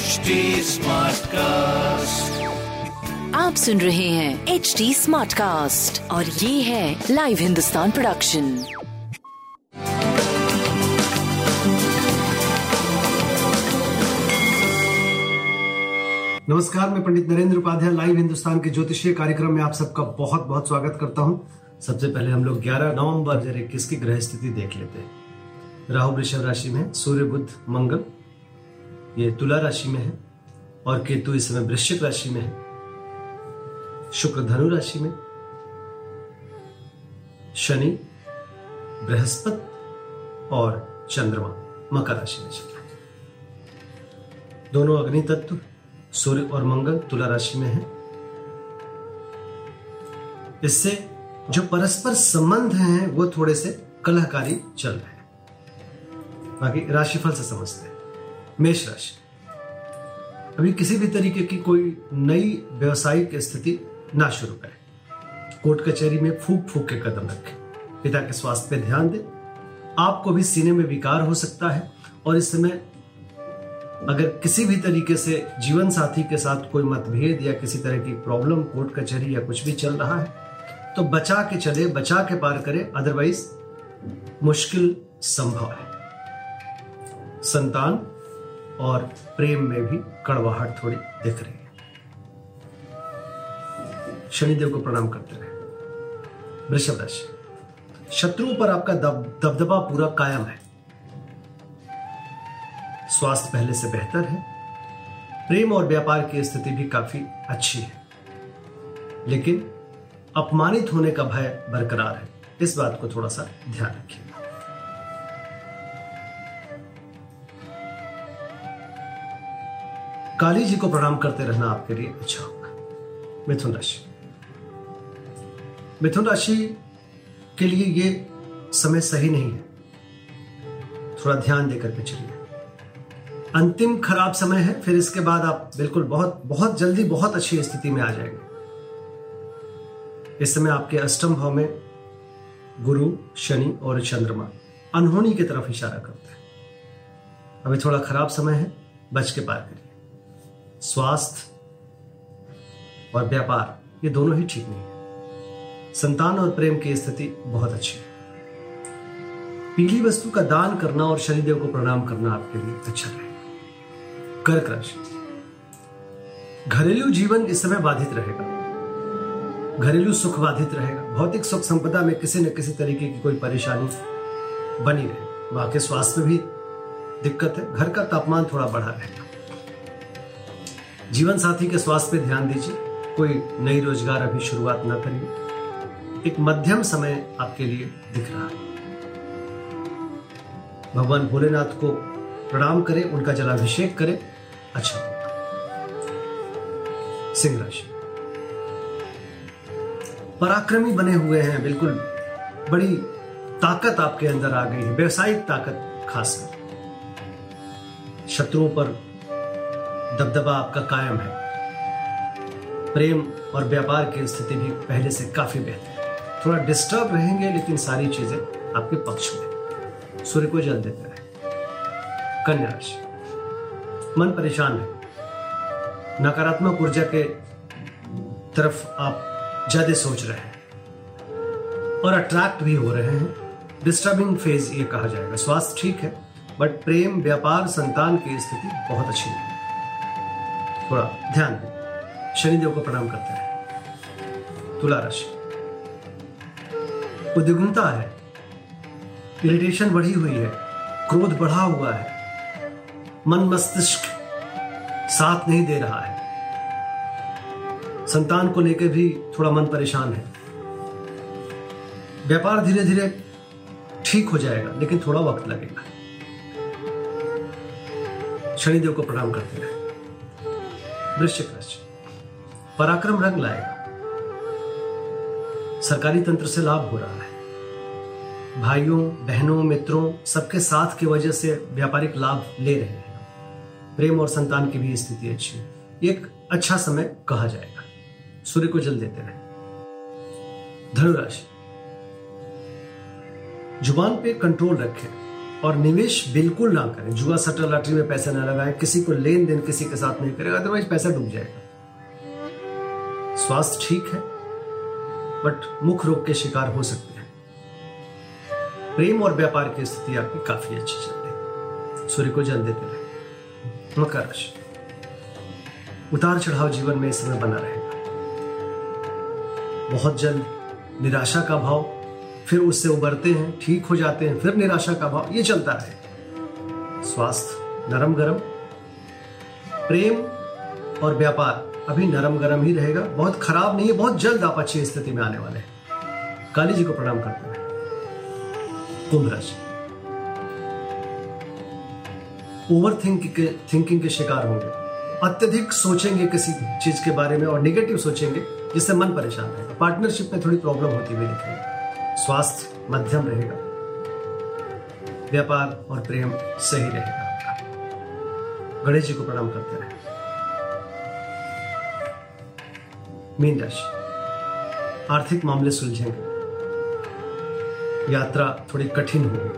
HD Smartcast. आप सुन रहे हैं एच डी स्मार्ट कास्ट और ये है लाइव हिंदुस्तान प्रोडक्शन नमस्कार, मैं पंडित नरेंद्र उपाध्याय लाइव हिंदुस्तान के ज्योतिषीय कार्यक्रम में आप सबका बहुत बहुत स्वागत करता हूँ सबसे पहले हम लोग 11 नवंबर 2021 की ग्रह स्थिति देख लेते हैं राहु वृषभ राशि में सूर्य बुद्ध मंगल, ये तुला राशि में है और केतु इस समय वृश्चिक राशि में है। शुक्र धनु राशि में, शनि, बृहस्पति और चंद्रमा मकर राशि में चल रहे हैं। दोनों अग्नि तत्व, सूर्य और मंगल तुला राशि में है। इससे जो परस्पर संबंध हैं, वो थोड़े से कलाकारी चल रहे हैं। बाकी राशिफल से समझते हैं। मेष राशि। अभी किसी भी तरीके की कोई नई व्यवसायिक स्थिति ना शुरू करें। कोर्ट कचहरी में फूक फूक के कदम रखें। पिता के स्वास्थ्य पर ध्यान दें। आपको भी सीने में विकार हो सकता है और इस समय अगर किसी भी तरीके से जीवन साथी के साथ कोई मतभेद या किसी तरह की प्रॉब्लम कोर्ट कचहरी या कुछ भी चल रहा है तो बचा के चले, बचा के पार करे। अदरवाइज़ मुश्किल संभव है। संतान और प्रेम में भी कड़वाहट थोड़ी दिख रही है। शनिदेव को प्रणाम करते रहे। वृषभ राशि, शत्रुओं पर आपका दब, दबदबा पूरा कायम है। स्वास्थ्य पहले से बेहतर है। प्रेम और व्यापार की स्थिति भी काफ़ी अच्छी है। लेकिन अपमानित होने का भय बरकरार है। इस बात को थोड़ा सा ध्यान रखिएगा काली जी को प्रणाम करते रहना आपके लिए अच्छा होगा। मिथुन राशि। मिथुन राशि के लिए ये समय सही नहीं है। थोड़ा ध्यान देकर के चलिए। अंतिम खराब समय है, फिर इसके बाद आप बिल्कुल बहुत बहुत जल्दी बहुत अच्छी स्थिति में आ जाएँगे। इस समय आपके अष्टम भाव में गुरु, शनि और चंद्रमा अनहोनी की तरफ़ इशारा करते हैं। अभी थोड़ा खराब समय है, बच के पार करिए। स्वास्थ्य और व्यापार, ये दोनों ही ठीक नहीं है। संतान और प्रेम की स्थिति बहुत अच्छी है। पीली वस्तु का दान करना और शनिदेव को प्रणाम करना आपके लिए अच्छा रहेगा। कर्क राशि। घरेलू जीवन इस समय बाधित रहेगा। घरेलू सुख बाधित रहेगा। भौतिक सुख संपदा में किसी न किसी तरीके की कोई परेशानी बनी रहे। वहाँ के स्वास्थ्य में भी दिक्कत है। घर का तापमान थोड़ा बढ़ा रहेगा जीवन साथी के स्वास्थ्य पे ध्यान दीजिए। कोई नई रोज़गार अभी शुरुआत ना करिए। एक मध्यम समय आपके लिए दिख रहा है। भगवान भोलेनाथ को प्रणाम करें, उनका जलाभिषेक करें। अच्छा। सिंह राशि। पराक्रमी बने हुए हैं, बिल्कुल बड़ी ताकत आपके अंदर आ गई है, व्यवसायिक ताकत खासकर। शत्रुओं पर दबदबा आपका कायम है। प्रेम और व्यापार की स्थिति भी पहले से काफ़ी बेहतर है। थोड़ा डिस्टर्ब रहेंगे, लेकिन सारी चीज़ें आपके पक्ष में सूर्य को जल देते रहे कन्या राशि मन परेशान है। नकारात्मक ऊर्जा के तरफ़ आप ज़्यादा सोच रहे हैं और अट्रैक्ट भी हो रहे हैं। डिस्टर्बिंग फ़ेज़ ये कहा जाएगा। स्वास्थ्य ठीक है बट प्रेम, व्यापार, संतान की स्थिति बहुत अच्छी है। थोड़ा ध्यान दें। शनिदेव को प्रणाम करते रहे। तुला राशि उद्विग्नता है। इरिटेशन बढ़ी हुई है। क्रोध बढ़ा हुआ है। मन मस्तिष्क साथ नहीं दे रहा है। संतान को लेकर भी थोड़ा मन परेशान है। व्यापार धीरे धीरे ठीक हो जाएगा, लेकिन थोड़ा वक्त लगेगा। शनिदेव को प्रणाम करते रहे। वृश्चिक राशि पराक्रम रंग लाएगा। सरकारी तंत्र से लाभ हो रहा है। भाइयों, बहनों, मित्रों, सबके साथ की वजह से व्यापारिक लाभ ले रहे हैं। प्रेम और संतान की भी स्थिति अच्छी है। एक अच्छा समय कहा जाएगा। सूर्य को जल देते रहे। धनुराशि। ज़ुबान पे कंट्रोल रखें। और निवेश बिल्कुल ना करें। जुआ सट्टा लॉटरी में पैसा ना लगाएँ, किसी को लेन देन किसी के साथ नहीं करेगा अदरवाइज़ पैसा डूब जाएगा। स्वास्थ्य ठीक है बट मुख रोग के शिकार हो सकते हैं। प्रेम और व्यापार की स्थिति आपकी काफ़ी अच्छी चल रही सूर्य को जल देते रहे। मकर राशि। उतार चढ़ाव जीवन में इस समय बना रहेगा। बहुत जल्द निराशा का भाव फिर उससे उबरते हैं, ठीक हो जाते हैं, फिर निराशा का भाव, ये चलता रहे। स्वास्थ्य, नरम गरम। प्रेम और व्यापार, अभी नरम गरम ही रहेगा। बहुत खराब नहीं है, बहुत जल्द आप अच्छी स्थिति में आने वाले हैं। काली जी को प्रणाम करते हैं। कुंभ राशि। ओवर थिंकिंग के शिकार होंगे। अत्यधिक सोचेंगे किसी चीज़ के बारे में और निगेटिव सोचेंगे, जिससे मन परेशान रहेगा। पार्टनरशिप में थोड़ी प्रॉब्लम होती हुई दिखेगी। स्वास्थ्य मध्यम रहेगा। व्यापार और प्रेम सही रहेगा गणेश जी को प्रणाम करते रहे। मीन राशि। आर्थिक मामले सुलझेंगे। यात्रा थोड़ी कठिन होगी।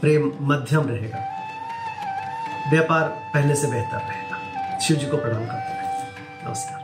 प्रेम मध्यम रहेगा। व्यापार पहले से बेहतर रहेगा। शिव जी को प्रणाम करते हैं नमस्कार।